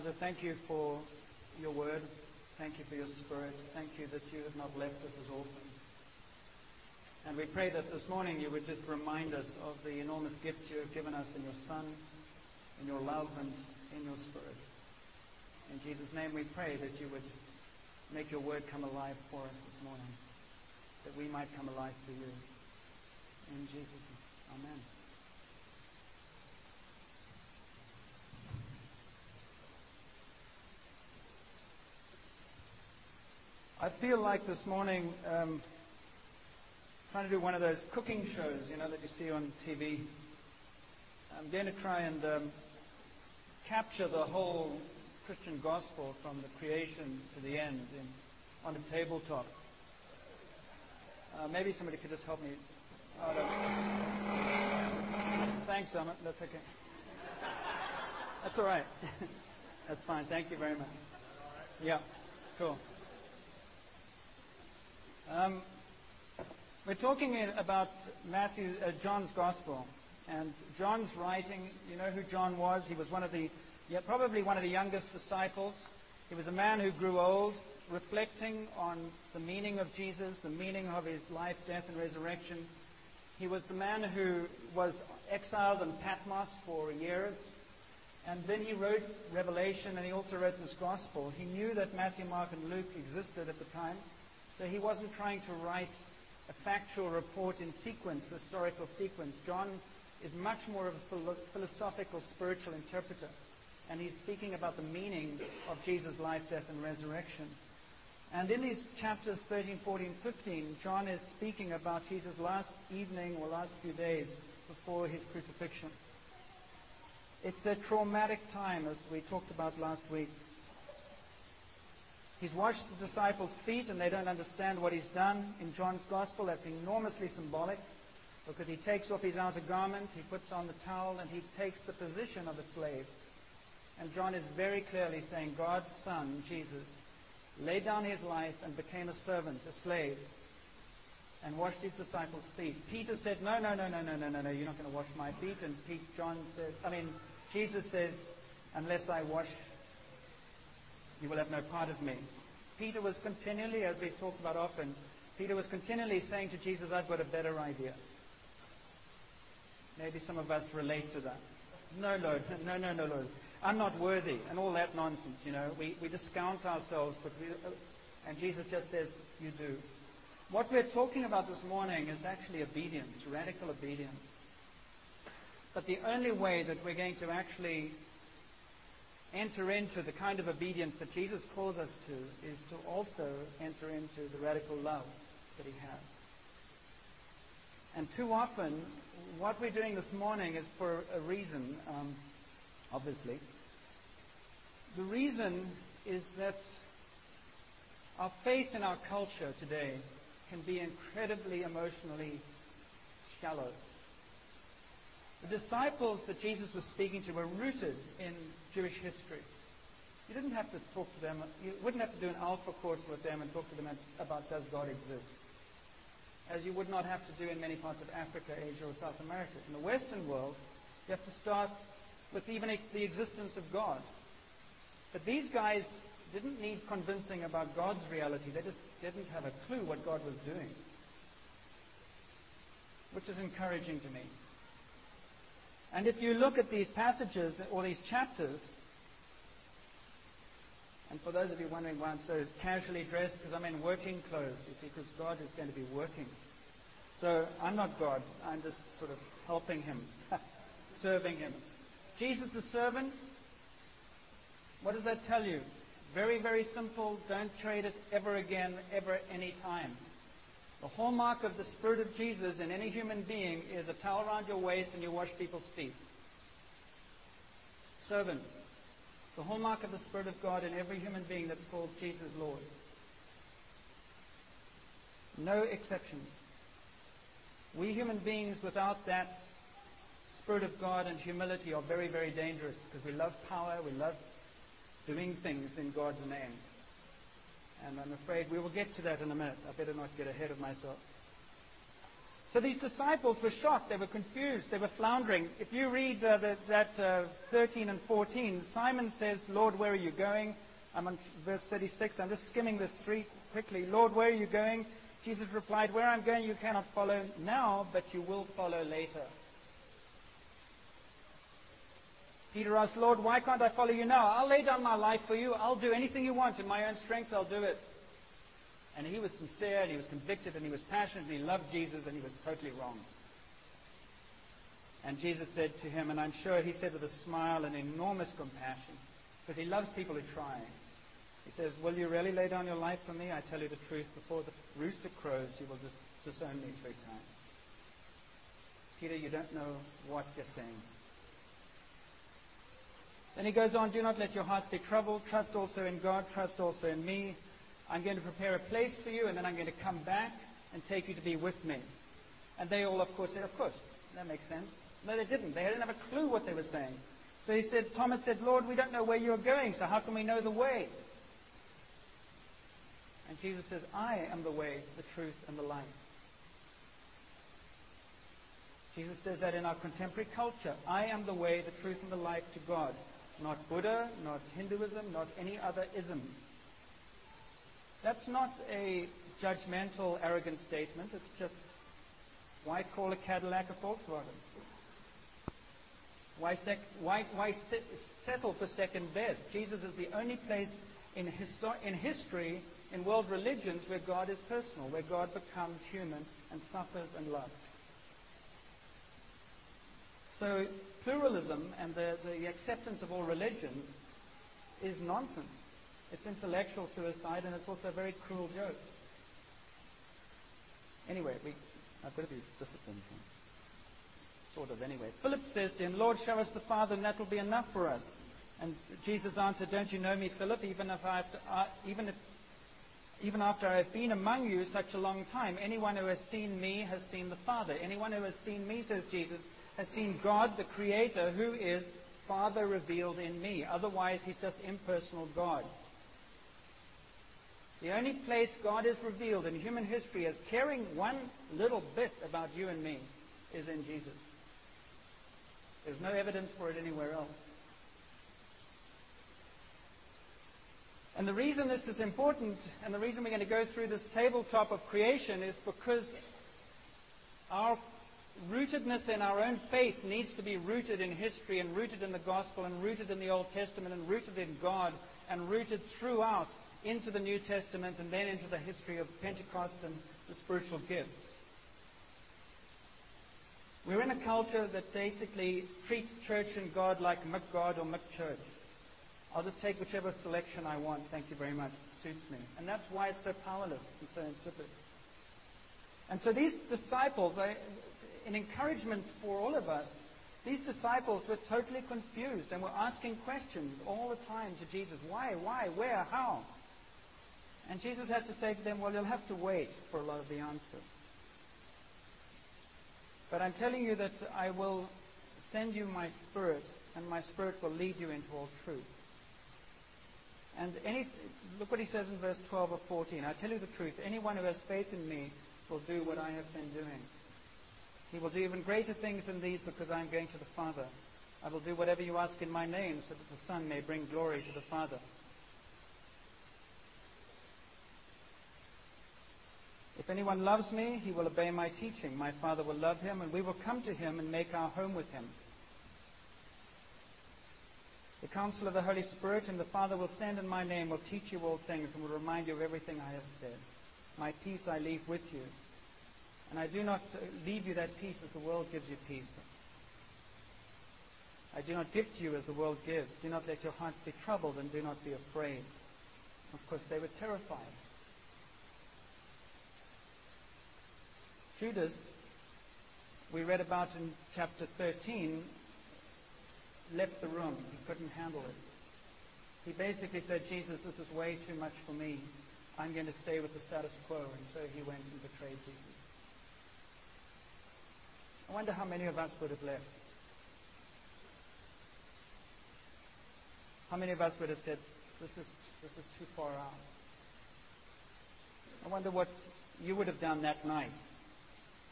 Father, thank you for your word. Thank you for your spirit. Thank you that you have not left us as orphans. And we pray that this morning you would just remind us of the enormous gift you have given us in your Son, in your love, and in your Spirit. In Jesus' name we pray that you would make your word come alive for us this morning, that we might come alive for you. In Jesus' name, amen. I feel like this morning um, trying to do one of those cooking shows, you know, that you see on TV. I'm going to try and um, capture the whole Christian gospel from the creation to the end in, on a tabletop. Uh, maybe somebody could just help me. Uh, thanks, Emmett. That's okay. That's all right. That's fine. Thank you very much. Yeah, cool. Um, we're talking about Matthew, uh, John's Gospel, and John's writing. You know who John was? He was one of the, yeah, probably one of the youngest disciples. He was a man who grew old, reflecting on the meaning of Jesus, the meaning of his life, death, and resurrection. He was the man who was exiled in Patmos for years, and then he wrote Revelation, and he also wrote this Gospel. He knew that Matthew, Mark, and Luke existed at the time, so he wasn't trying to write a factual report in sequence, historical sequence. John is much more of a philosophical, spiritual interpreter. And he's speaking about the meaning of Jesus' life, death, and resurrection. And in these chapters 13, 14, 15, John is speaking about Jesus' last evening or last few days before his crucifixion. It's a traumatic time, as we talked about last week. He's washed the disciples' feet and they don't understand what he's done. In John's Gospel, that's enormously symbolic because he takes off his outer garment, he puts on the towel, and he takes the position of a slave. And John is very clearly saying God's Son, Jesus, laid down his life and became a servant, a slave, and washed his disciples' feet. Peter said, No, no, no, no, no, no, no, no, you're not going to wash my feet. And Pete, John says, I mean, Jesus says, Unless I wash you will have no part of me. Peter was continually, as we've talked about often, Peter was continually saying to Jesus, I've got a better idea. Maybe some of us relate to that. No, Lord, no, no, no, Lord. I'm not worthy, and all that nonsense, you know. We, we discount ourselves, but we, uh, and Jesus just says, You do. What we're talking about this morning is actually obedience, radical obedience. But the only way that we're going to actually enter into the kind of obedience that Jesus calls us to is to also enter into the radical love that he has. And too often, what we're doing this morning is for a reason, um, obviously. The reason is that our faith in our culture today can be incredibly emotionally shallow. The disciples that Jesus was speaking to were rooted in Jewish history. You didn't have to talk to them, you wouldn't have to do an alpha course with them and talk to them about does God exist. As you would not have to do in many parts of Africa, Asia, or South America. In the Western world, you have to start with even the existence of God. But these guys didn't need convincing about God's reality. They just didn't have a clue what God was doing. Which is encouraging to me. And if you look at these passages or these chapters, and for those of you wondering why I'm so casually dressed, because I'm in working clothes, you see, because God is going to be working. So I'm not God. I'm just sort of helping him, serving him. Jesus the servant, what does that tell you? Very, very simple. Don't trade it ever again, ever, any time. The hallmark of the Spirit of Jesus in any human being is a towel around your waist and you wash people's feet. Servant. The hallmark of the Spirit of God in every human being that's called Jesus Lord. No exceptions. We human beings without that Spirit of God and humility are very, very dangerous because we love power, we love doing things in God's name. And I'm afraid we will get to that in a minute. I better not get ahead of myself. So these disciples were shocked. They were confused. They were floundering. If you read uh, the, that uh, 13 and 14, Simon says, Lord, where are you going? I'm on verse 36. I'm just skimming this through quickly. Lord, where are you going? Jesus replied, Where I'm going you cannot follow now, but you will follow later. Peter asked, Lord, why can't I follow you now? I'll lay down my life for you. I'll do anything you want. In my own strength, I'll do it. And he was sincere, and he was convicted, and he was passionate, and he loved Jesus, and he was totally wrong. And Jesus said to him, and I'm sure he said with a smile and enormous compassion, because he loves people who try. He says, Will you really lay down your life for me? I tell you the truth, before the rooster crows, you will dis- disown me three times. Peter, you don't know what you're saying. Then he goes on, Do not let your hearts be troubled. Trust also in God. Trust also in me. I'm going to prepare a place for you, and then I'm going to come back and take you to be with me. And they all, of course, said, Of course, that makes sense. No, they didn't. They didn't have a clue what they were saying. So he said, Thomas said, Lord, we don't know where you're going, so how can we know the way? And Jesus says, I am the way, the truth, and the life. Jesus says that in our contemporary culture. I am the way, the truth, and the life to God. Not Buddha, not Hinduism, not any other isms. That's not a judgmental, arrogant statement. It's just why call a Cadillac a Volkswagen? Why, sec- why, why settle for second best? Jesus is the only place in, histo- in history, in world religions, where God is personal, where God becomes human and suffers and loves. So pluralism and the, the acceptance of all religions is nonsense. It's intellectual suicide, and it's also a very cruel joke. Anyway, we, I've got to be disciplined here. Sort of, anyway. Philip says to him, Lord, show us the Father, and that will be enough for us. And Jesus answered, Don't you know me, Philip? Even if I have to, uh, even if even after I have been among you such a long time, anyone who has seen me has seen the Father. Anyone who has seen me, says Jesus, has seen God, the Creator, who is Father revealed in me. Otherwise, he's just impersonal God. The only place God is revealed in human history as caring one little bit about you and me is in Jesus. There's no evidence for it anywhere else. And the reason this is important, and the reason we're going to go through this tabletop of creation, is because our rootedness in our own faith needs to be rooted in history and rooted in the gospel and rooted in the Old Testament and rooted in God and rooted throughout into the New Testament and then into the history of Pentecost and the spiritual gifts. We're in a culture that basically treats church and God like McGod or McChurch. I'll just take whichever selection I want. Thank you very much. It suits me. And that's why it's so powerless and so insipid. And so these disciples, I, an encouragement for all of us, these disciples were totally confused and were asking questions all the time to Jesus. Why? Why? Where? How? And Jesus had to say to them, Well, you'll have to wait for a lot of the answers. But I'm telling you that I will send you my Spirit, and my Spirit will lead you into all truth. And any, look what he says in verse 12 or 14. I tell you the truth, anyone who has faith in me will do what I have been doing. He will do even greater things than these because I am going to the Father. I will do whatever you ask in my name so that the Son may bring glory to the Father. If anyone loves me, he will obey my teaching. My Father will love him, and we will come to him and make our home with him. The counsel of the Holy Spirit and the Father will send in my name will teach you all things and will remind you of everything I have said. My peace I leave with you. And I do not leave you that peace as the world gives you peace. I do not give to you as the world gives. Do not let your hearts be troubled and do not be afraid. Of course, they were terrified. Judas, we read about in chapter 13, left the room. He couldn't handle it. He basically said, Jesus, this is way too much for me. I'm going to stay with the status quo. And so he went and betrayed Jesus. I wonder how many of us would have left. How many of us would have said, this is, this is too far out? I wonder what you would have done that night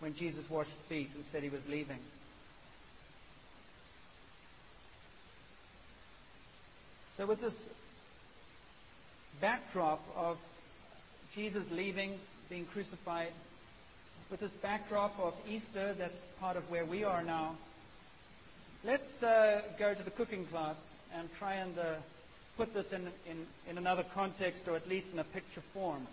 when Jesus washed feet and said he was leaving. So, with this backdrop of Jesus leaving, being crucified, with this backdrop of Easter, that's part of where we are now, let's uh, go to the cooking class and try and uh, put this in, in, in another context or at least in a picture form.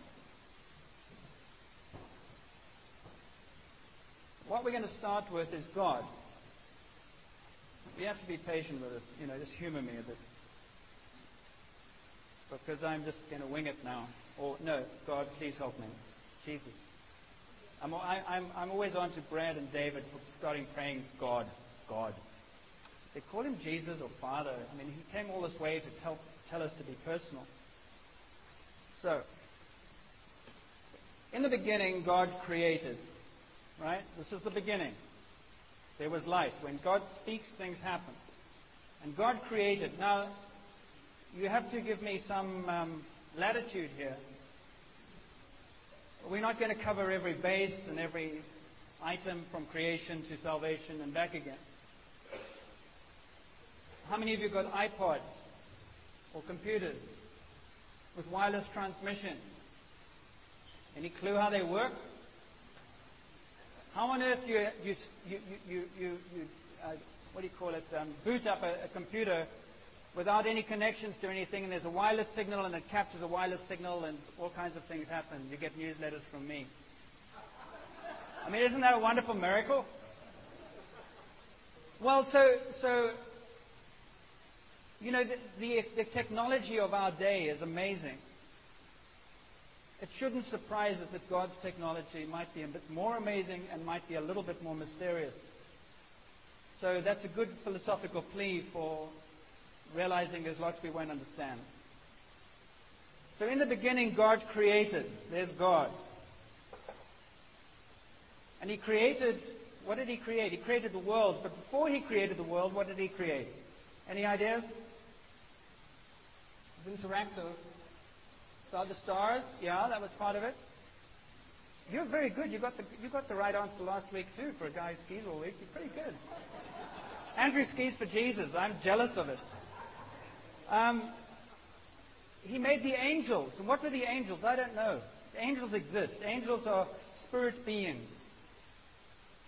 What we're going to start with is God. You have to be patient with us. You know, just humor me a bit. Because I'm just going to wing it now. Or, no, God, please help me. Jesus. I'm, I'm, I'm always on to Brad and David for starting praying God, God. They call him Jesus or Father. I mean, he came all this way to tell, tell us to be personal. So, in the beginning, God created. Right? This is the beginning. There was light. When God speaks, things happen. And God created. Now, you have to give me some um, latitude here. We're not going to cover every base and every item from creation to salvation and back again. How many of you got iPods or computers with wireless transmission? Any clue how they work? How on earth you you you you you, you uh, what do you call it? Um, boot up a, a computer without any connections to anything, and there's a wireless signal, and it captures a wireless signal, and all kinds of things happen. You get newsletters from me. I mean, isn't that a wonderful miracle? Well, so so you know the, the, the technology of our day is amazing. It shouldn't surprise us that God's technology might be a bit more amazing and might be a little bit more mysterious. So that's a good philosophical plea for realizing there's lots we won't understand. So in the beginning, God created. There's God. And He created, what did He create? He created the world. But before He created the world, what did He create? Any ideas? It's interactive. Saw the stars? Yeah, that was part of it. You're very good. You got the you got the right answer last week too for a guy who skis all week. You're pretty good. Andrew skis for Jesus. I'm jealous of it. Um, he made the angels. And what were the angels? I don't know. Angels exist. Angels are spirit beings.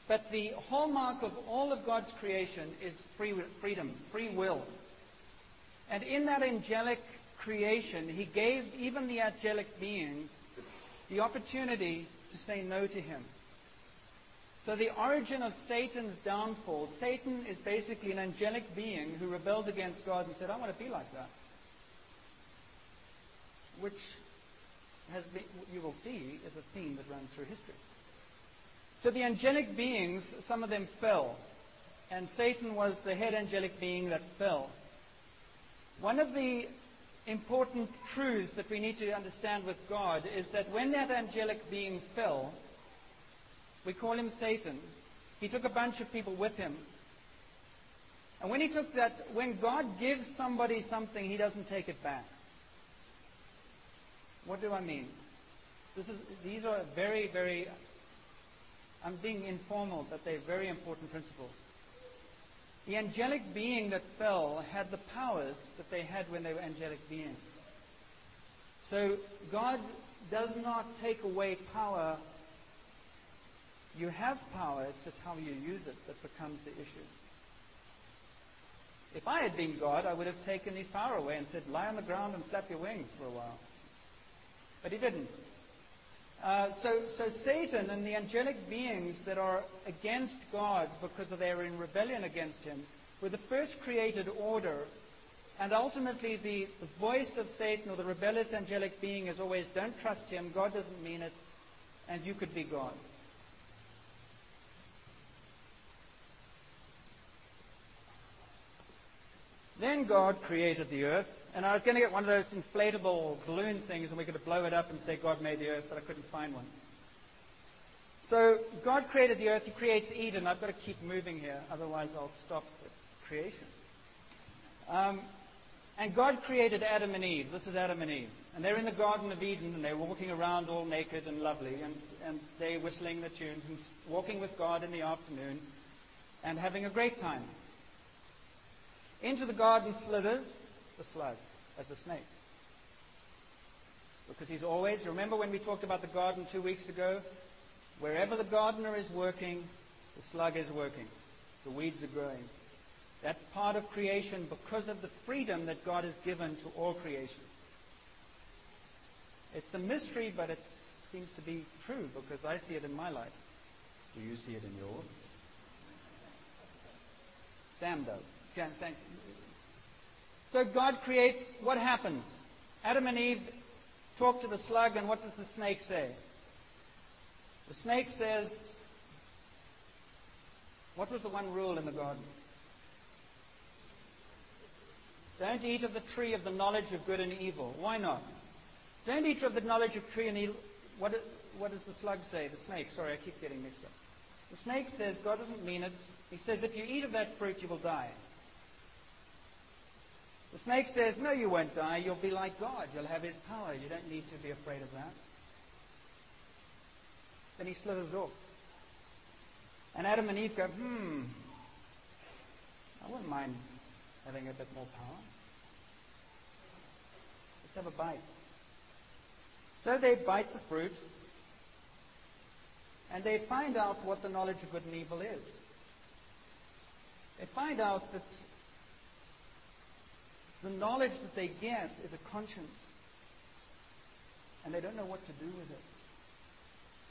But the hallmark of all of God's creation is free, freedom, free will. And in that angelic creation, He gave even the angelic beings the opportunity to say no to Him. So the origin of Satan's downfall, Satan is basically an angelic being who rebelled against God and said, I want to be like that. Which has been, you will see is a theme that runs through history. So the angelic beings, some of them fell. And Satan was the head angelic being that fell. One of the important truths that we need to understand with God is that when that angelic being fell, we call him Satan. He took a bunch of people with him. And when he took that, when God gives somebody something, he doesn't take it back. What do I mean? This is, these are very, very, I'm being informal, but they're very important principles. The angelic being that fell had the powers that they had when they were angelic beings. So God does not take away power you have power, it's just how you use it that becomes the issue. If I had been God, I would have taken his power away and said, lie on the ground and flap your wings for a while. But he didn't. Uh, so, so Satan and the angelic beings that are against God because they are in rebellion against him were the first created order. And ultimately, the, the voice of Satan or the rebellious angelic being is always, don't trust him, God doesn't mean it, and you could be God. Then God created the earth, and I was going to get one of those inflatable balloon things, and we could blow it up and say God made the earth, but I couldn't find one. So God created the earth. He creates Eden. I've got to keep moving here, otherwise I'll stop the creation. Um, And God created Adam and Eve. This is Adam and Eve. And they're in the Garden of Eden and they're walking around all naked and lovely and, and they're whistling the tunes and walking with God in the afternoon and having a great time. Into the garden slithers the slug as a snake. Because he's always, remember when we talked about the garden two weeks ago? Wherever the gardener is working, the slug is working. The weeds are growing. That's part of creation because of the freedom that God has given to all creation. It's a mystery, but it seems to be true because I see it in my life. Do you see it in yours? Sam does. Thank So God creates, what happens? Adam and Eve talk to the slug, and what does the snake say? The snake says, what was the one rule in the garden? Don't eat of the tree of the knowledge of good and evil. Why not? Don't eat of the knowledge of tree and evil. What, what does the slug say? The snake. Sorry, I keep getting mixed up. The snake says God doesn't mean it. He says if you eat of that fruit, you will die. The snake says, No, you won't die. You'll be like God. You'll have his power. You don't need to be afraid of that. Then he slithers off. And Adam and Eve go, Hmm, I wouldn't mind having a bit more power. Let's have a bite. So they bite the fruit and they find out what the knowledge of good and evil is. They find out that the knowledge that they get is a conscience. And they don't know what to do with it.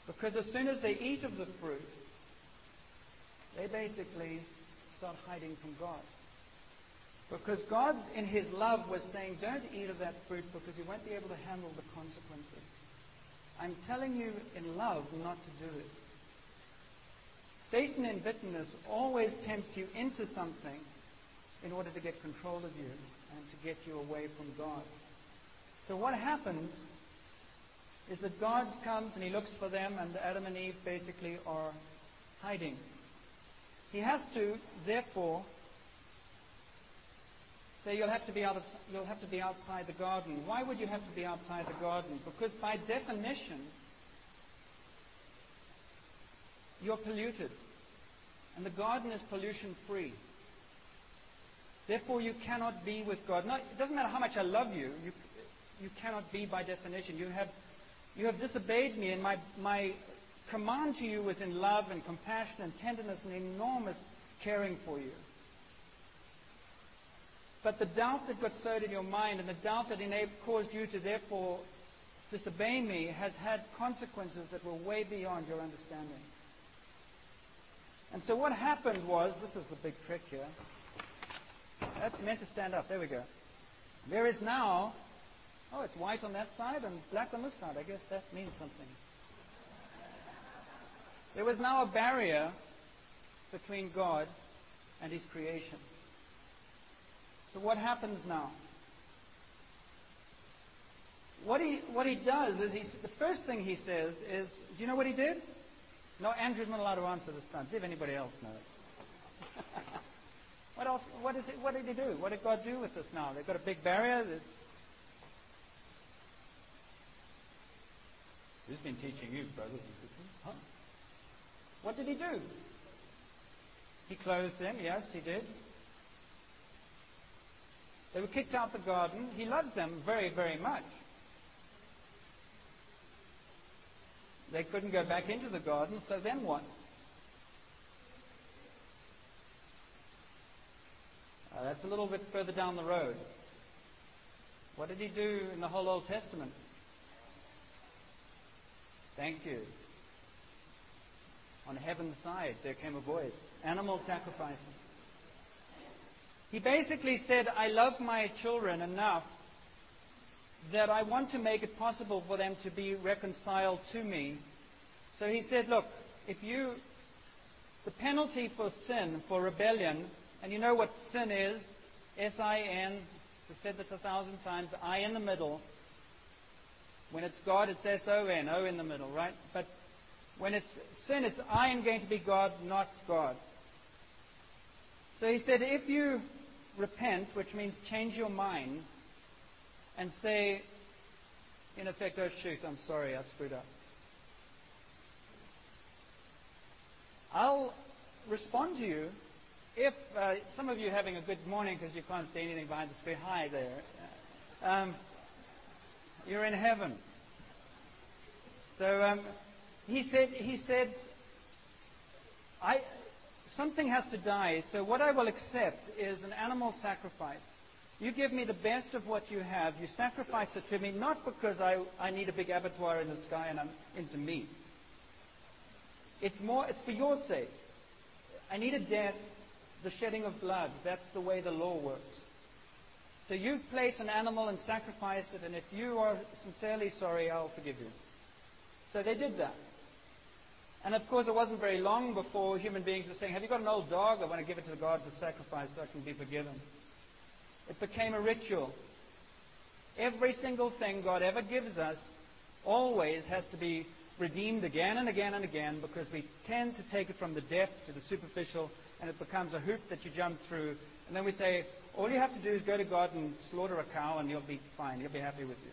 Because as soon as they eat of the fruit, they basically start hiding from God. Because God, in His love, was saying, Don't eat of that fruit because you won't be able to handle the consequences. I'm telling you in love not to do it. Satan in bitterness always tempts you into something in order to get control of you get you away from God. So what happens is that God comes and He looks for them, and Adam and Eve basically are hiding. He has to, therefore, say you'll have to be out of, you'll have to be outside the garden. Why would you have to be outside the garden? Because by definition, you're polluted. And the garden is pollution free. Therefore, you cannot be with God. Not, it doesn't matter how much I love you, you, you cannot be by definition. You have, you have disobeyed me, and my, my command to you was in love and compassion and tenderness and enormous caring for you. But the doubt that got sowed in your mind and the doubt that enabled, caused you to therefore disobey me has had consequences that were way beyond your understanding. And so what happened was, this is the big trick here. That's meant to stand up. There we go. There is now, oh, it's white on that side and black on this side. I guess that means something. There was now a barrier between God and His creation. So what happens now? What he, what he does is, he, the first thing he says is, do you know what he did? No, Andrew's not allowed to answer this time. If anybody else knows. what else? What is it? What did he do? What did God do with this now? They've got a big barrier. Who's been teaching you, brothers and sisters? Huh? What did he do? He clothed them. Yes, he did. They were kicked out the garden. He loves them very, very much. They couldn't go back into the garden, so then what? Uh, that's a little bit further down the road. What did he do in the whole Old Testament? Thank you. On heaven's side, there came a voice animal sacrificing. He basically said, I love my children enough that I want to make it possible for them to be reconciled to me. So he said, Look, if you, the penalty for sin, for rebellion, and you know what sin is S I N, I've said this a thousand times, I in the middle. When it's God, it's S O N, O in the middle, right? But when it's sin, it's I am going to be God, not God. So he said, if you repent, which means change your mind, and say, in effect, oh shoot, I'm sorry, I've screwed up. I'll respond to you if uh, some of you having a good morning because you can't see anything behind the screen. Hi there. Um, you're in heaven. So um, he said, he said, I, something has to die. So what I will accept is an animal sacrifice. You give me the best of what you have. You sacrifice it to me, not because I, I need a big abattoir in the sky and I'm into meat. It's more, it's for your sake. I need a death, the shedding of blood. That's the way the law works. So you place an animal and sacrifice it, and if you are sincerely sorry, I'll forgive you. So they did that. And of course, it wasn't very long before human beings were saying, Have you got an old dog? I want to give it to the God for sacrifice so I can be forgiven. It became a ritual. Every single thing God ever gives us always has to be redeemed again and again and again because we tend to take it from the depth to the superficial and it becomes a hoop that you jump through. And then we say, all you have to do is go to God and slaughter a cow and you'll be fine. He'll be happy with you.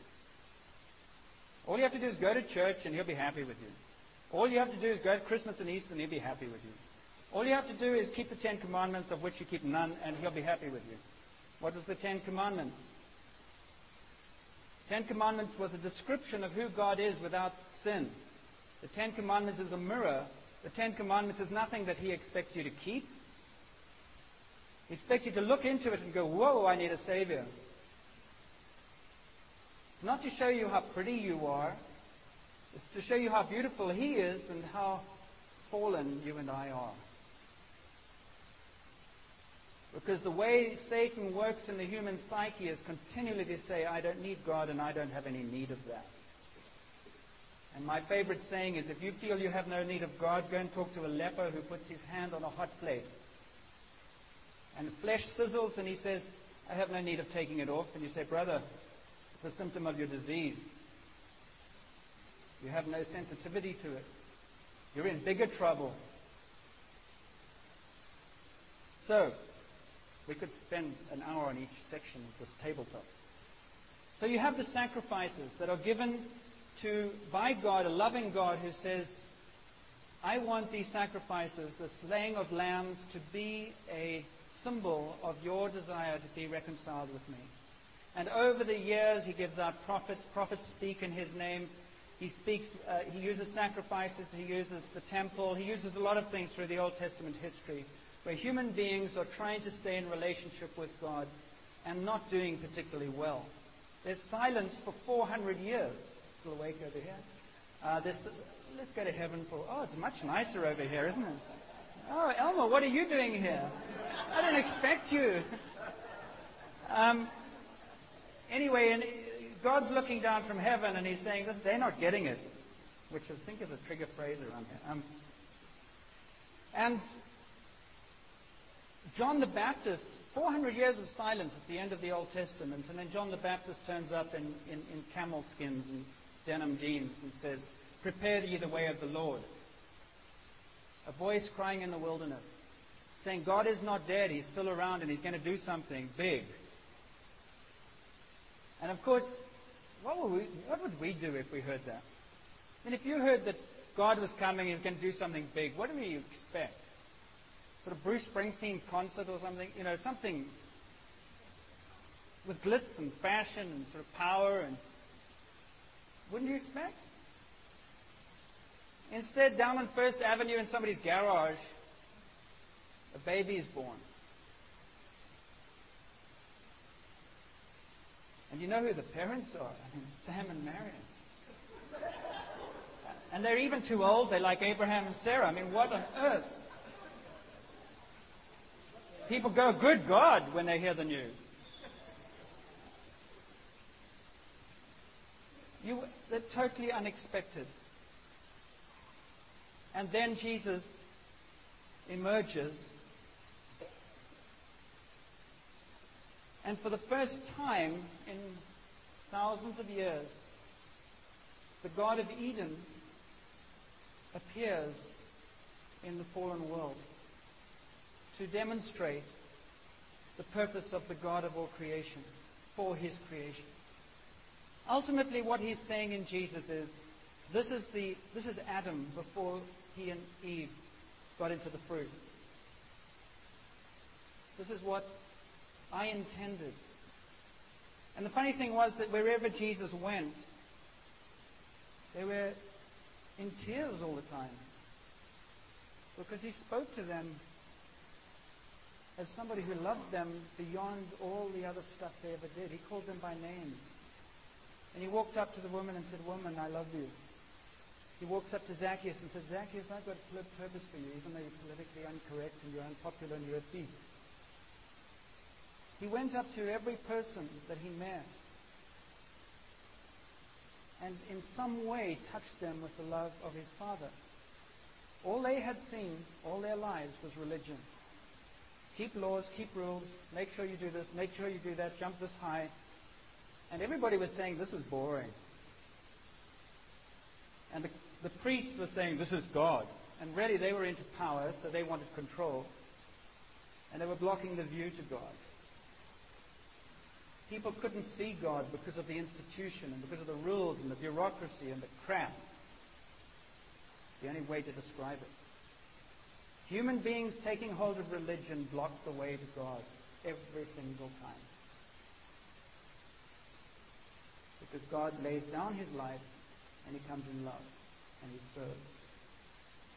All you have to do is go to church and he'll be happy with you. All you have to do is go to Christmas and Easter and he'll be happy with you. All you have to do is keep the Ten Commandments, of which you keep none, and he'll be happy with you. What was the Ten Commandments? Ten Commandments was a description of who God is without sin. The Ten Commandments is a mirror. The Ten Commandments is nothing that He expects you to keep. Expects you to look into it and go, Whoa, I need a Savior. It's not to show you how pretty you are, it's to show you how beautiful He is and how fallen you and I are. Because the way Satan works in the human psyche is continually to say, I don't need God and I don't have any need of that. And my favorite saying is if you feel you have no need of God, go and talk to a leper who puts his hand on a hot plate. And flesh sizzles and he says, I have no need of taking it off. And you say, Brother, it's a symptom of your disease. You have no sensitivity to it. You're in bigger trouble. So, we could spend an hour on each section of this tabletop. So you have the sacrifices that are given to, by God, a loving God who says, I want these sacrifices, the slaying of lambs, to be a symbol of your desire to be reconciled with me. And over the years, he gives out prophets. Prophets speak in his name. He speaks. Uh, he uses sacrifices. He uses the temple. He uses a lot of things through the Old Testament history, where human beings are trying to stay in relationship with God and not doing particularly well. There's silence for 400 years still awake over here. Uh, let's go to heaven for. Oh, it's much nicer over here, isn't it? Oh, Elmer, what are you doing here? I didn't expect you. Um, anyway, and God's looking down from heaven and He's saying, they're not getting it, which I think is a trigger phrase around here. Um, and John the Baptist, 400 years of silence at the end of the Old Testament, and then John the Baptist turns up in, in, in camel skins and denim jeans and says, Prepare ye the way of the Lord. A voice crying in the wilderness, saying, God is not dead, He's still around and He's going to do something big. And of course, what would, we, what would we do if we heard that? I mean, if you heard that God was coming, He was going to do something big, what do you expect? Sort of Bruce Springsteen concert or something? You know, something with glitz and fashion and sort of power and wouldn't you expect? Instead, down on First Avenue in somebody's garage, a baby is born. And you know who the parents are? I mean, Sam and Marion. And they're even too old. They're like Abraham and Sarah. I mean, what on earth? People go, good God, when they hear the news. You, they're totally unexpected. And then Jesus emerges. And for the first time in thousands of years, the God of Eden appears in the fallen world to demonstrate the purpose of the God of all creation, for his creation. Ultimately, what he's saying in Jesus is this is, the, this is Adam before he and Eve got into the fruit. This is what I intended. And the funny thing was that wherever Jesus went, they were in tears all the time. Because he spoke to them as somebody who loved them beyond all the other stuff they ever did. He called them by name. And he walked up to the woman and said, Woman, I love you. He walks up to Zacchaeus and says, Zacchaeus, I've got a purpose for you, even though you're politically incorrect and you're unpopular and you're a thief. He went up to every person that he met and in some way touched them with the love of his Father. All they had seen all their lives was religion. Keep laws, keep rules, make sure you do this, make sure you do that, jump this high. And everybody was saying, this is boring. And the, the priests were saying, this is God. And really, they were into power, so they wanted control. And they were blocking the view to God. People couldn't see God because of the institution and because of the rules and the bureaucracy and the crap. The only way to describe it. Human beings taking hold of religion blocked the way to God every single time. Because God lays down his life and he comes in love and serves.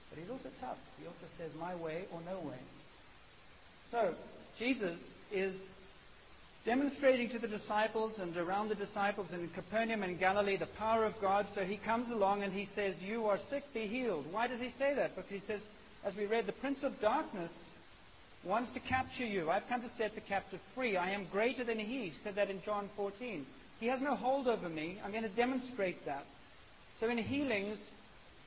But he's also tough. He also says, my way or no way. So, Jesus is demonstrating to the disciples and around the disciples in Capernaum and Galilee the power of God. So he comes along and he says, You are sick, be healed. Why does he say that? Because he says, as we read, the prince of darkness wants to capture you. I've come to set the captive free. I am greater than he. He said that in John 14. He has no hold over me. I'm going to demonstrate that. So in healings,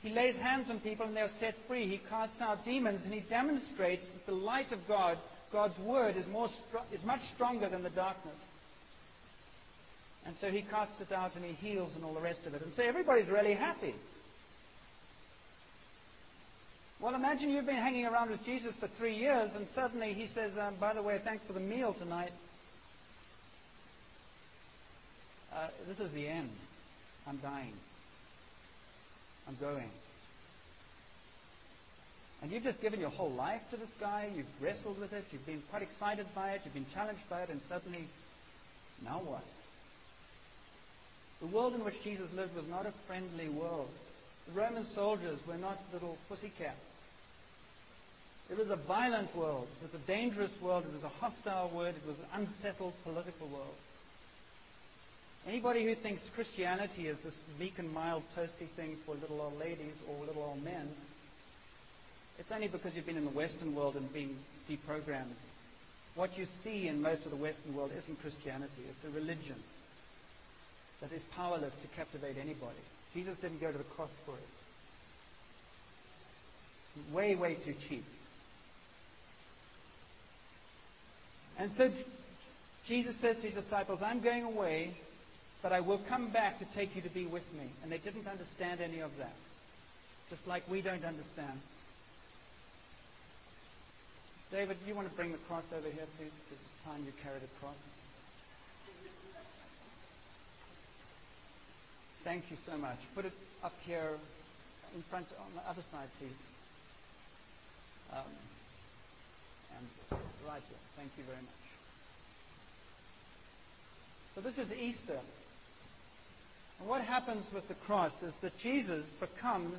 he lays hands on people and they're set free. He casts out demons and he demonstrates that the light of God God's word is, more is much stronger than the darkness. And so he casts it out and he heals and all the rest of it. And so everybody's really happy. Well, imagine you've been hanging around with Jesus for three years and suddenly he says, um, by the way, thanks for the meal tonight. Uh, this is the end. I'm dying. I'm going. And you've just given your whole life to this guy, you've wrestled with it, you've been quite excited by it, you've been challenged by it, and suddenly, now what? The world in which Jesus lived was not a friendly world. The Roman soldiers were not little pussycats. It was a violent world. It was a dangerous world. It was a hostile world. It was an unsettled political world. Anybody who thinks Christianity is this meek and mild, toasty thing for little old ladies or little old men it's only because you've been in the Western world and been deprogrammed. What you see in most of the Western world isn't Christianity, it's a religion that is powerless to captivate anybody. Jesus didn't go to the cross for it. Way, way too cheap. And so Jesus says to his disciples, I'm going away, but I will come back to take you to be with me. And they didn't understand any of that. Just like we don't understand. David, you want to bring the cross over here, please? Because it's time you carried a cross. Thank you so much. Put it up here in front on the other side, please. Um, and right here. Thank you very much. So this is Easter. And what happens with the cross is that Jesus becomes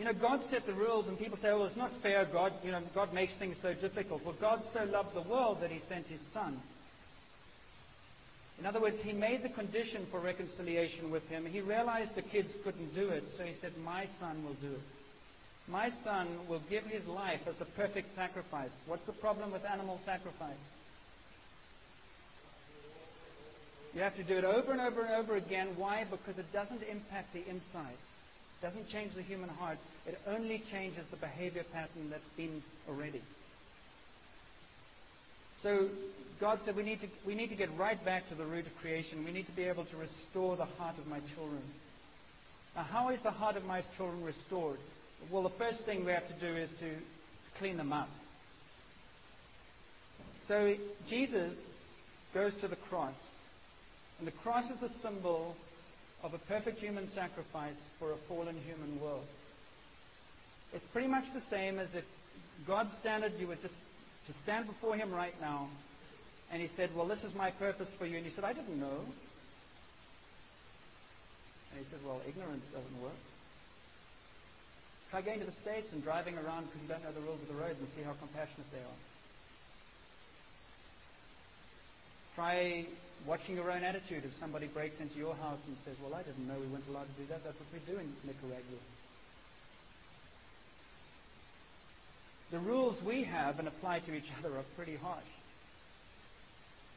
you know, God set the rules, and people say, "Well, it's not fair. God, you know, God makes things so difficult." Well, God so loved the world that He sent His Son. In other words, He made the condition for reconciliation with Him. He realized the kids couldn't do it, so He said, "My Son will do it. My Son will give His life as a perfect sacrifice." What's the problem with animal sacrifice? You have to do it over and over and over again. Why? Because it doesn't impact the inside It doesn't change the human heart. It only changes the behavior pattern that's been already. So God said we need, to, we need to get right back to the root of creation. We need to be able to restore the heart of my children. Now, how is the heart of my children restored? Well, the first thing we have to do is to clean them up. So Jesus goes to the cross. And the cross is the symbol of a perfect human sacrifice for a fallen human world. It's pretty much the same as if God's standard, you were just to stand before Him right now, and He said, Well, this is my purpose for you. And you said, I didn't know. And He said, Well, ignorance doesn't work. Try going to the States and driving around because you don't know the rules of the road and see how compassionate they are. Try watching your own attitude if somebody breaks into your house and says, Well, I didn't know we weren't allowed to do that. That's what we do in Nicaragua. The rules we have and apply to each other are pretty harsh.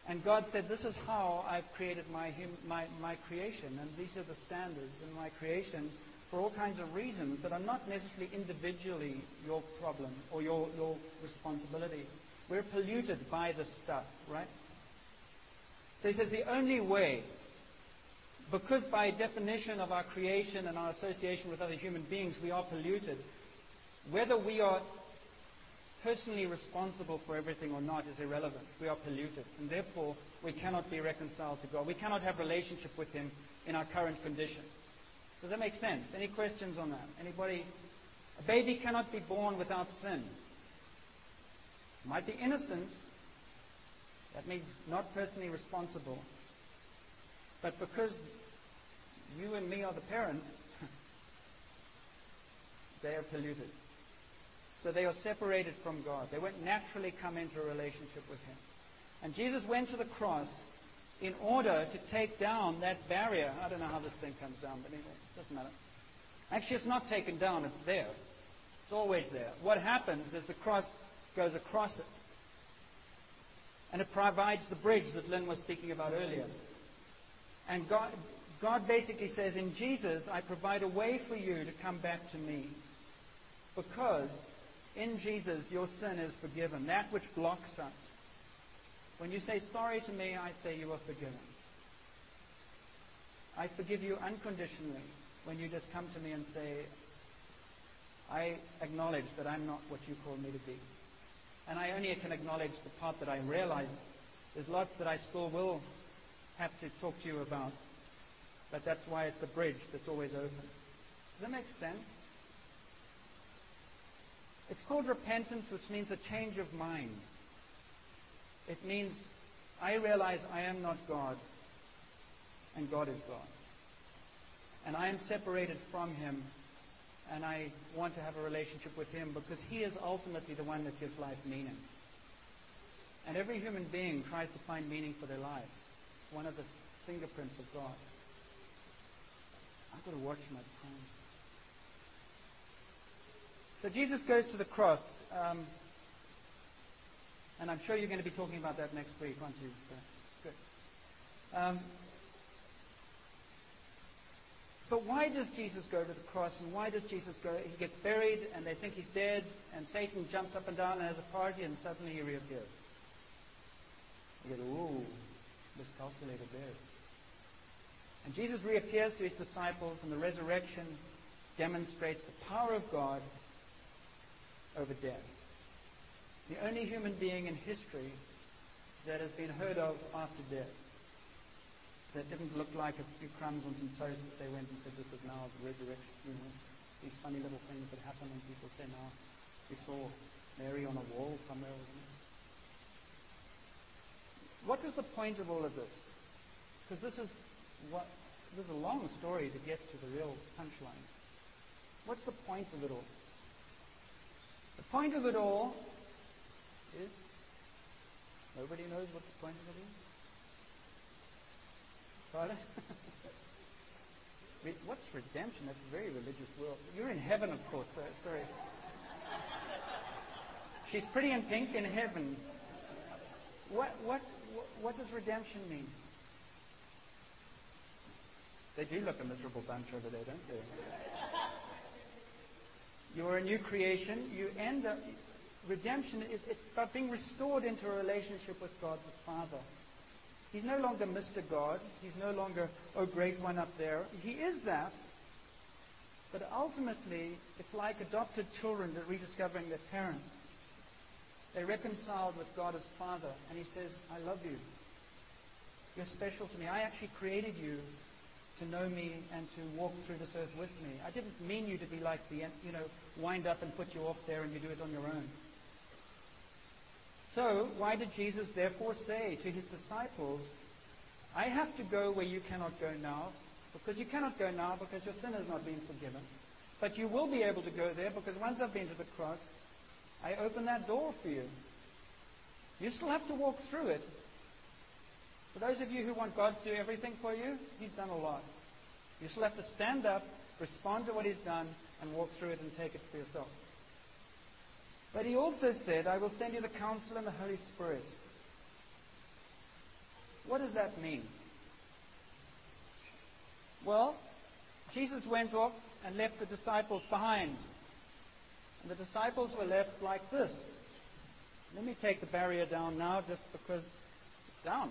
And God said, This is how I've created my, my, my creation, and these are the standards in my creation for all kinds of reasons that are not necessarily individually your problem or your, your responsibility. We're polluted by this stuff, right? So he says the only way, because by definition of our creation and our association with other human beings, we are polluted, whether we are personally responsible for everything or not is irrelevant. We are polluted. And therefore, we cannot be reconciled to God. We cannot have relationship with Him in our current condition. Does that make sense? Any questions on that? Anybody? A baby cannot be born without sin. Might be innocent. That means not personally responsible. But because you and me are the parents, they are polluted. So they are separated from God. They won't naturally come into a relationship with Him. And Jesus went to the cross in order to take down that barrier. I don't know how this thing comes down, but anyway, it doesn't matter. Actually, it's not taken down, it's there. It's always there. What happens is the cross goes across it. And it provides the bridge that Lynn was speaking about earlier. And God, God basically says, In Jesus, I provide a way for you to come back to me. Because in Jesus, your sin is forgiven. That which blocks us. When you say sorry to me, I say you are forgiven. I forgive you unconditionally when you just come to me and say, I acknowledge that I'm not what you call me to be. And I only can acknowledge the part that I realize. There's lots that I still will have to talk to you about. But that's why it's a bridge that's always open. Does that make sense? It's called repentance, which means a change of mind. It means I realize I am not God, and God is God. And I am separated from Him, and I want to have a relationship with Him because He is ultimately the one that gives life meaning. And every human being tries to find meaning for their lives. One of the fingerprints of God. I've got to watch my time. So Jesus goes to the cross. Um, and I'm sure you're going to be talking about that next week, aren't you? So, good. Um, but why does Jesus go to the cross? And why does Jesus go? He gets buried, and they think he's dead, and Satan jumps up and down and has a party, and suddenly he reappears. You go, ooh, miscalculated there. And Jesus reappears to his disciples, and the resurrection demonstrates the power of God over death. The only human being in history that has been heard of after death. That didn't look like a few crumbs on some toast that they went and said, this is now the resurrection. You know, these funny little things that happen and people say, now we saw Mary on a wall somewhere. What was the point of all of this? Because this is what this is a long story to get to the real punchline. What's the point of it all? The point of it all is nobody knows what the point of it is. What's redemption? That's a very religious world. You're in heaven, of course. So, sorry. She's pretty in pink in heaven. What, what, what, what does redemption mean? They do look a miserable bunch over there, don't they? You're a new creation. You end up. Redemption is it's about being restored into a relationship with God the Father. He's no longer Mr. God. He's no longer, oh, great one up there. He is that. But ultimately, it's like adopted children that rediscovering their parents. They're reconciled with God as Father, and He says, I love you. You're special to me. I actually created you to know me and to walk through this earth with me. I didn't mean you to be like the, you know, wind up and put you off there and you do it on your own. So, why did Jesus therefore say to his disciples, I have to go where you cannot go now, because you cannot go now because your sin has not been forgiven. But you will be able to go there because once I've been to the cross, I open that door for you. You still have to walk through it. For those of you who want God to do everything for you, He's done a lot. You still have to stand up, respond to what He's done, and walk through it and take it for yourself. But He also said, I will send you the Counsel and the Holy Spirit. What does that mean? Well, Jesus went off and left the disciples behind. And the disciples were left like this. Let me take the barrier down now just because it's down.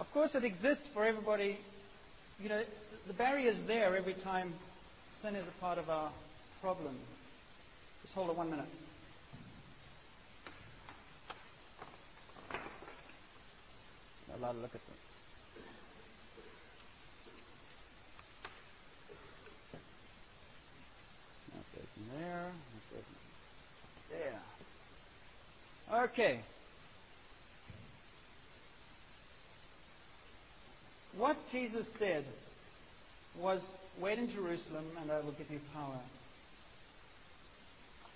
Of course, it exists for everybody. You know, the barrier is there every time sin is a part of our problem. Just hold it one minute. A lot of look at them. That goes in there. That goes in there. Okay. What Jesus said was, Wait in Jerusalem and I will give you power.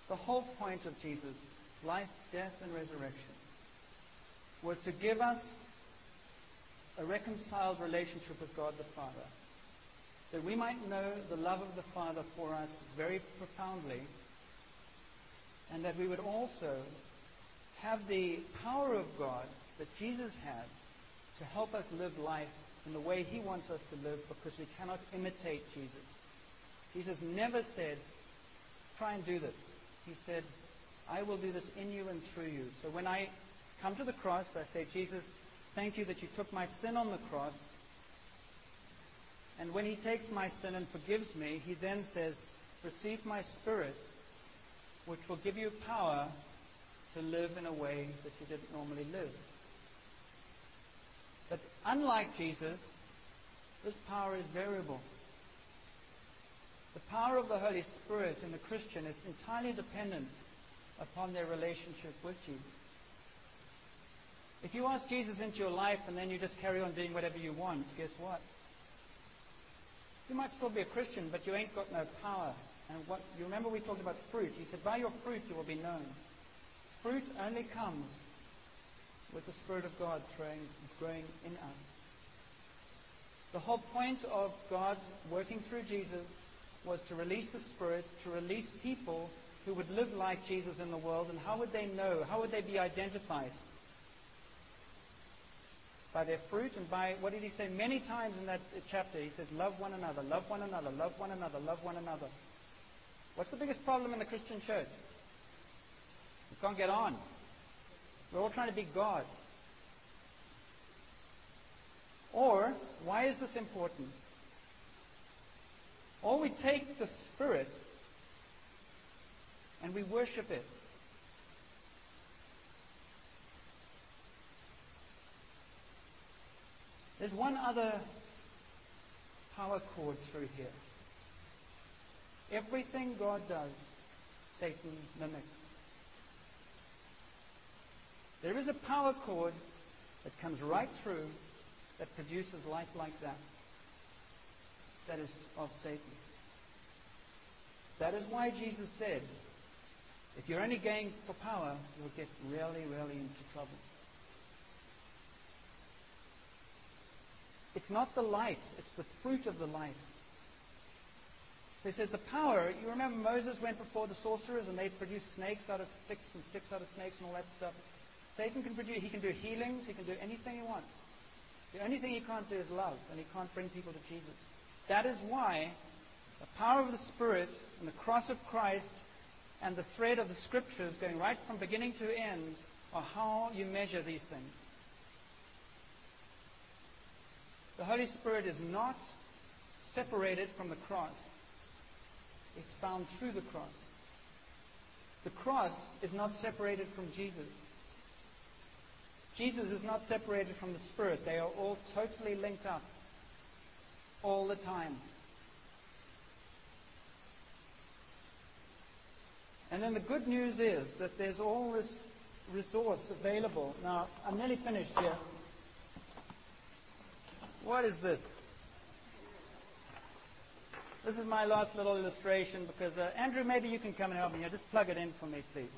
The whole point of Jesus' life, death, and resurrection was to give us a reconciled relationship with God the Father, that we might know the love of the Father for us very profoundly, and that we would also have the power of God that Jesus had to help us live life in the way he wants us to live because we cannot imitate Jesus. Jesus never said, try and do this. He said, I will do this in you and through you. So when I come to the cross, I say, Jesus, thank you that you took my sin on the cross. And when he takes my sin and forgives me, he then says, receive my spirit, which will give you power to live in a way that you didn't normally live. But unlike Jesus, this power is variable. The power of the Holy Spirit in the Christian is entirely dependent upon their relationship with you. If you ask Jesus into your life and then you just carry on doing whatever you want, guess what? You might still be a Christian, but you ain't got no power. And what you remember we talked about fruit. He said, By your fruit you will be known. Fruit only comes with the Spirit of God growing in us. The whole point of God working through Jesus was to release the Spirit, to release people who would live like Jesus in the world. And how would they know? How would they be identified? By their fruit and by, what did he say? Many times in that chapter, he said, Love one another, love one another, love one another, love one another. What's the biggest problem in the Christian church? We can't get on. We're all trying to be God. Or, why is this important? Or we take the Spirit and we worship it. There's one other power cord through here. Everything God does, Satan mimics. There is a power cord that comes right through that produces life like that. That is of Satan. That is why Jesus said, if you're only going for power, you'll get really, really into trouble. It's not the light, it's the fruit of the light. So he says the power, you remember Moses went before the sorcerers and they produced snakes out of sticks and sticks out of snakes and all that stuff. Satan can produce, he can do healings, he can do anything he wants. The only thing he can't do is love, and he can't bring people to Jesus. That is why the power of the Spirit and the cross of Christ and the thread of the Scriptures going right from beginning to end are how you measure these things. The Holy Spirit is not separated from the cross. It's found through the cross. The cross is not separated from Jesus. Jesus is not separated from the Spirit. They are all totally linked up all the time. And then the good news is that there's all this resource available. Now, I'm nearly finished here. What is this? This is my last little illustration because, uh, Andrew, maybe you can come and help me. Here. Just plug it in for me, please.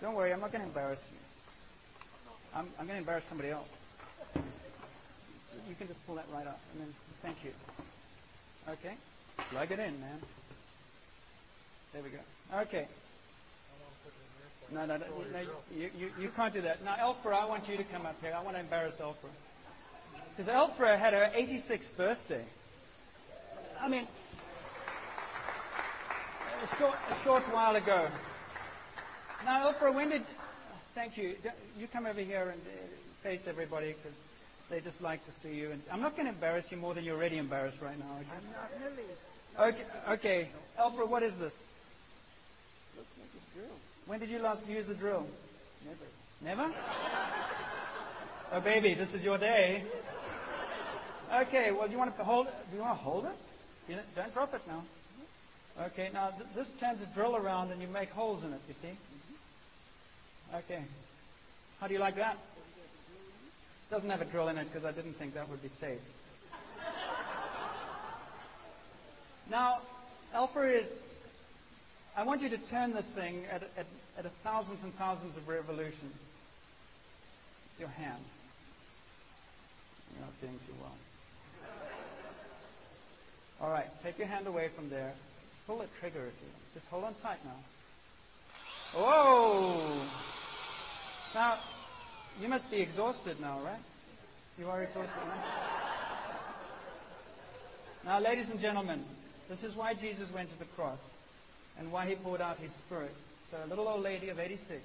Don't worry, I'm not going to embarrass you. I'm, I'm going to embarrass somebody else. You can just pull that right up, and then thank you. Okay, plug it in, man. There we go. Okay. No, no, no, no you, you, you can't do that. Now, Elfra, I want you to come up here. I want to embarrass Elfra. Because Elfra had her 86th birthday. I mean, a short, a short while ago. Now, Elfra, when did. Thank you. You come over here and uh, face everybody because they just like to see you. And I'm not going to embarrass you more than you're already embarrassed right now. I'm not really. Okay, okay. Elfra, what is this? Looks like a drill. When did you last use a drill? Never. Never? oh, baby, this is your day. Okay, well, do you want to hold? it? Do you want to hold it? You don't drop it now. Okay, now th- this turns a drill around and you make holes in it. You see? Mm-hmm. Okay. How do you like that? It doesn't have a drill in it because I didn't think that would be safe. now, Elfra is I want you to turn this thing at, at, at thousands and thousands of revolutions. Your hand. You're not doing too well. All right, take your hand away from there. Pull the trigger if you want. Just hold on tight now. Whoa! Now, you must be exhausted now, right? You are exhausted, right? Now, ladies and gentlemen, this is why Jesus went to the cross and why he poured out his spirit. So a little old lady of 86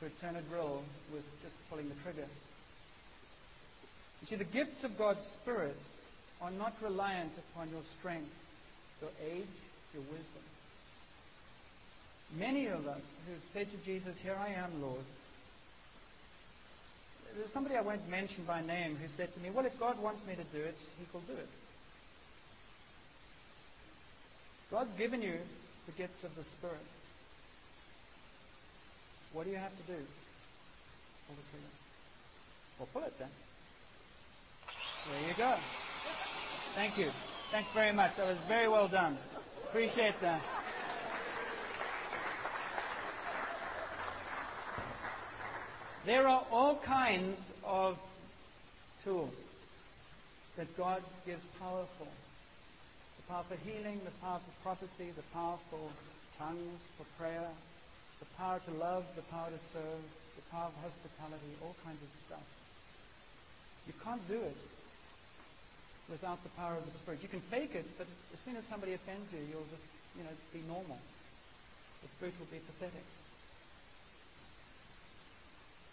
could turn a drill with just pulling the trigger. You see, the gifts of God's spirit are not reliant upon your strength, your age, your wisdom. Many of us who've said to Jesus, Here I am, Lord. There's somebody I won't mention by name who said to me, Well, if God wants me to do it, He will do it. God's given you the gifts of the Spirit. What do you have to do? Pull the trigger. Well, pull it then. There you go. Thank you. Thanks very much. That was very well done. Appreciate that. There are all kinds of tools that God gives powerful The power for healing, the power for prophecy, the power for tongues, for prayer, the power to love, the power to serve, the power of hospitality, all kinds of stuff. You can't do it without the power of the Spirit. You can fake it, but as soon as somebody offends you, you'll just, you know, be normal. The Spirit will be pathetic.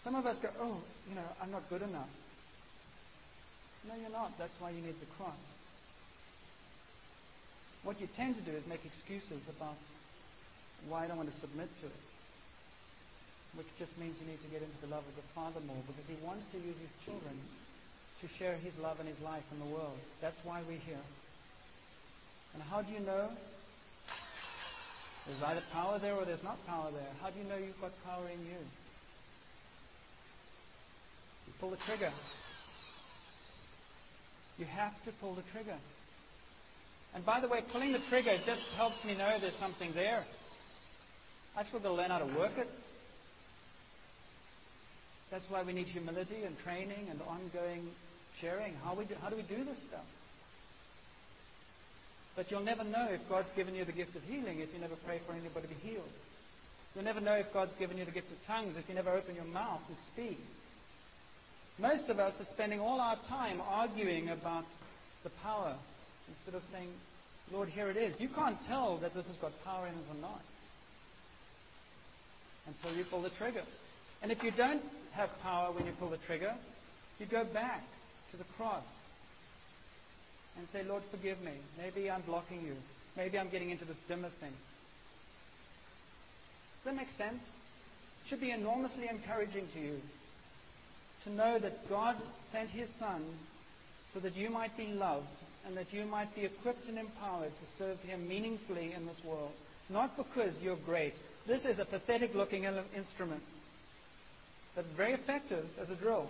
Some of us go, oh, you know, I'm not good enough. No, you're not. That's why you need the cross. What you tend to do is make excuses about why I don't want to submit to it. Which just means you need to get into the love of the Father more because He wants to use His children to share His love and His life in the world. That's why we're here. And how do you know? There's either power there or there's not power there. How do you know you've got power in you? Pull the trigger. You have to pull the trigger. And by the way, pulling the trigger just helps me know there's something there. I've still got to learn how to work it. That's why we need humility and training and ongoing sharing. How, we do, how do we do this stuff? But you'll never know if God's given you the gift of healing if you never pray for anybody to be healed. You'll never know if God's given you the gift of tongues if you never open your mouth and speak. Most of us are spending all our time arguing about the power instead of saying, Lord, here it is. You can't tell that this has got power in it or not until you pull the trigger. And if you don't have power when you pull the trigger, you go back to the cross and say, Lord, forgive me. Maybe I'm blocking you. Maybe I'm getting into this dimmer thing. Does that make sense? It should be enormously encouraging to you to know that God sent His Son so that you might be loved and that you might be equipped and empowered to serve Him meaningfully in this world. Not because you're great. This is a pathetic looking instrument, but very effective as a drill.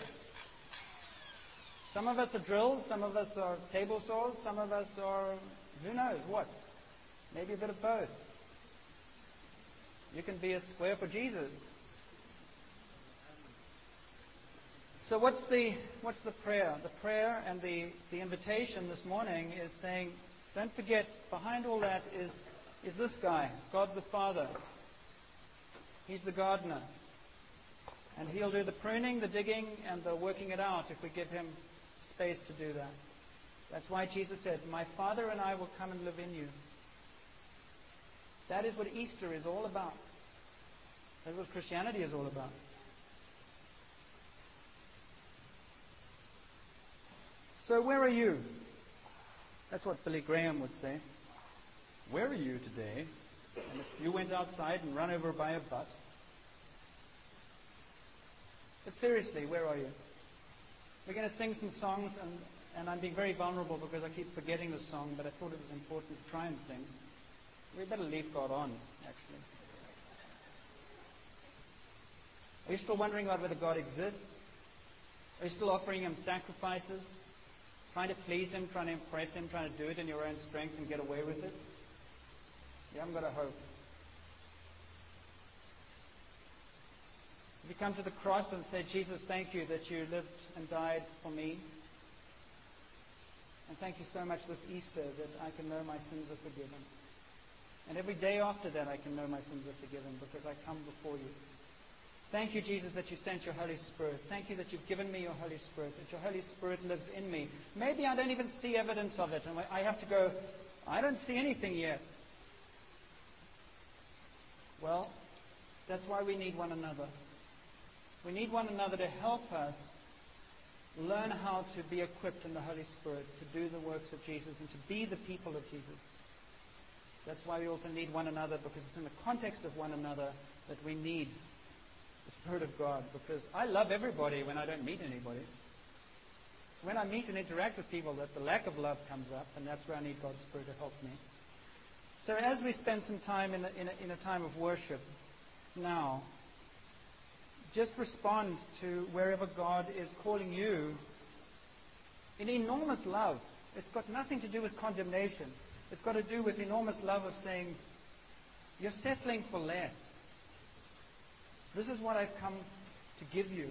Some of us are drills, some of us are table saws, some of us are, who knows what? Maybe a bit of both. You can be a square for Jesus. So what's the what's the prayer? The prayer and the, the invitation this morning is saying, don't forget, behind all that is is this guy, God the Father. He's the gardener. And he'll do the pruning, the digging, and the working it out if we give him space to do that. That's why Jesus said, My Father and I will come and live in you. That is what Easter is all about. That's what Christianity is all about. So, where are you? That's what Billy Graham would say. Where are you today? And if you went outside and run over by a bus. But seriously, where are you? We're going to sing some songs, and, and I'm being very vulnerable because I keep forgetting the song, but I thought it was important to try and sing. We better leave God on, actually. Are you still wondering about whether God exists? Are you still offering Him sacrifices? Trying to please Him, trying to impress Him, trying to do it in your own strength and get away with it? You haven't got a hope. If you come to the cross and say, Jesus, thank you that you lived and died for me. And thank you so much this Easter that I can know my sins are forgiven. And every day after that, I can know my sins are forgiven because I come before you. Thank you, Jesus, that you sent your Holy Spirit. Thank you that you've given me your Holy Spirit, that your Holy Spirit lives in me. Maybe I don't even see evidence of it, and I have to go, I don't see anything yet. Well, that's why we need one another. We need one another to help us learn how to be equipped in the Holy Spirit to do the works of Jesus and to be the people of Jesus. That's why we also need one another because it's in the context of one another that we need Spirit of God. Because I love everybody when I don't meet anybody. When I meet and interact with people, that the lack of love comes up, and that's where I need God's Spirit to help me. So as we spend some time in a, in a, in a time of worship now, just respond to wherever God is calling you in enormous love. It's got nothing to do with condemnation. It's got to do with enormous love of saying, You're settling for less. This is what I've come to give you.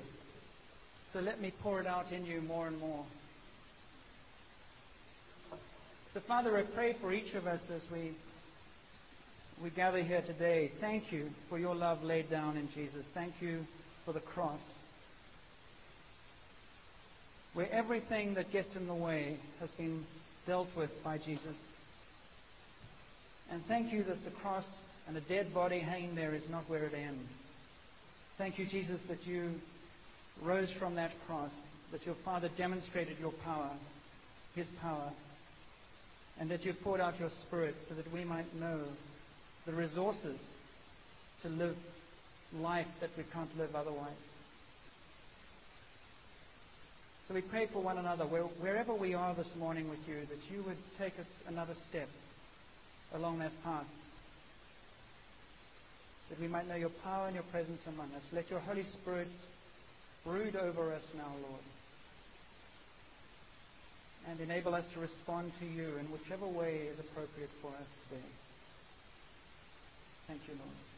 So let me pour it out in you more and more. So, Father, I pray for each of us as we, we gather here today. Thank you for your love laid down in Jesus. Thank you for the cross, where everything that gets in the way has been dealt with by Jesus. And thank you that the cross and a dead body hanging there is not where it ends. Thank you, Jesus, that you rose from that cross, that your Father demonstrated your power, his power, and that you poured out your Spirit so that we might know the resources to live life that we can't live otherwise. So we pray for one another, where, wherever we are this morning with you, that you would take us another step along that path. That we might know your power and your presence among us. Let your Holy Spirit brood over us now, Lord. And enable us to respond to you in whichever way is appropriate for us today. Thank you, Lord.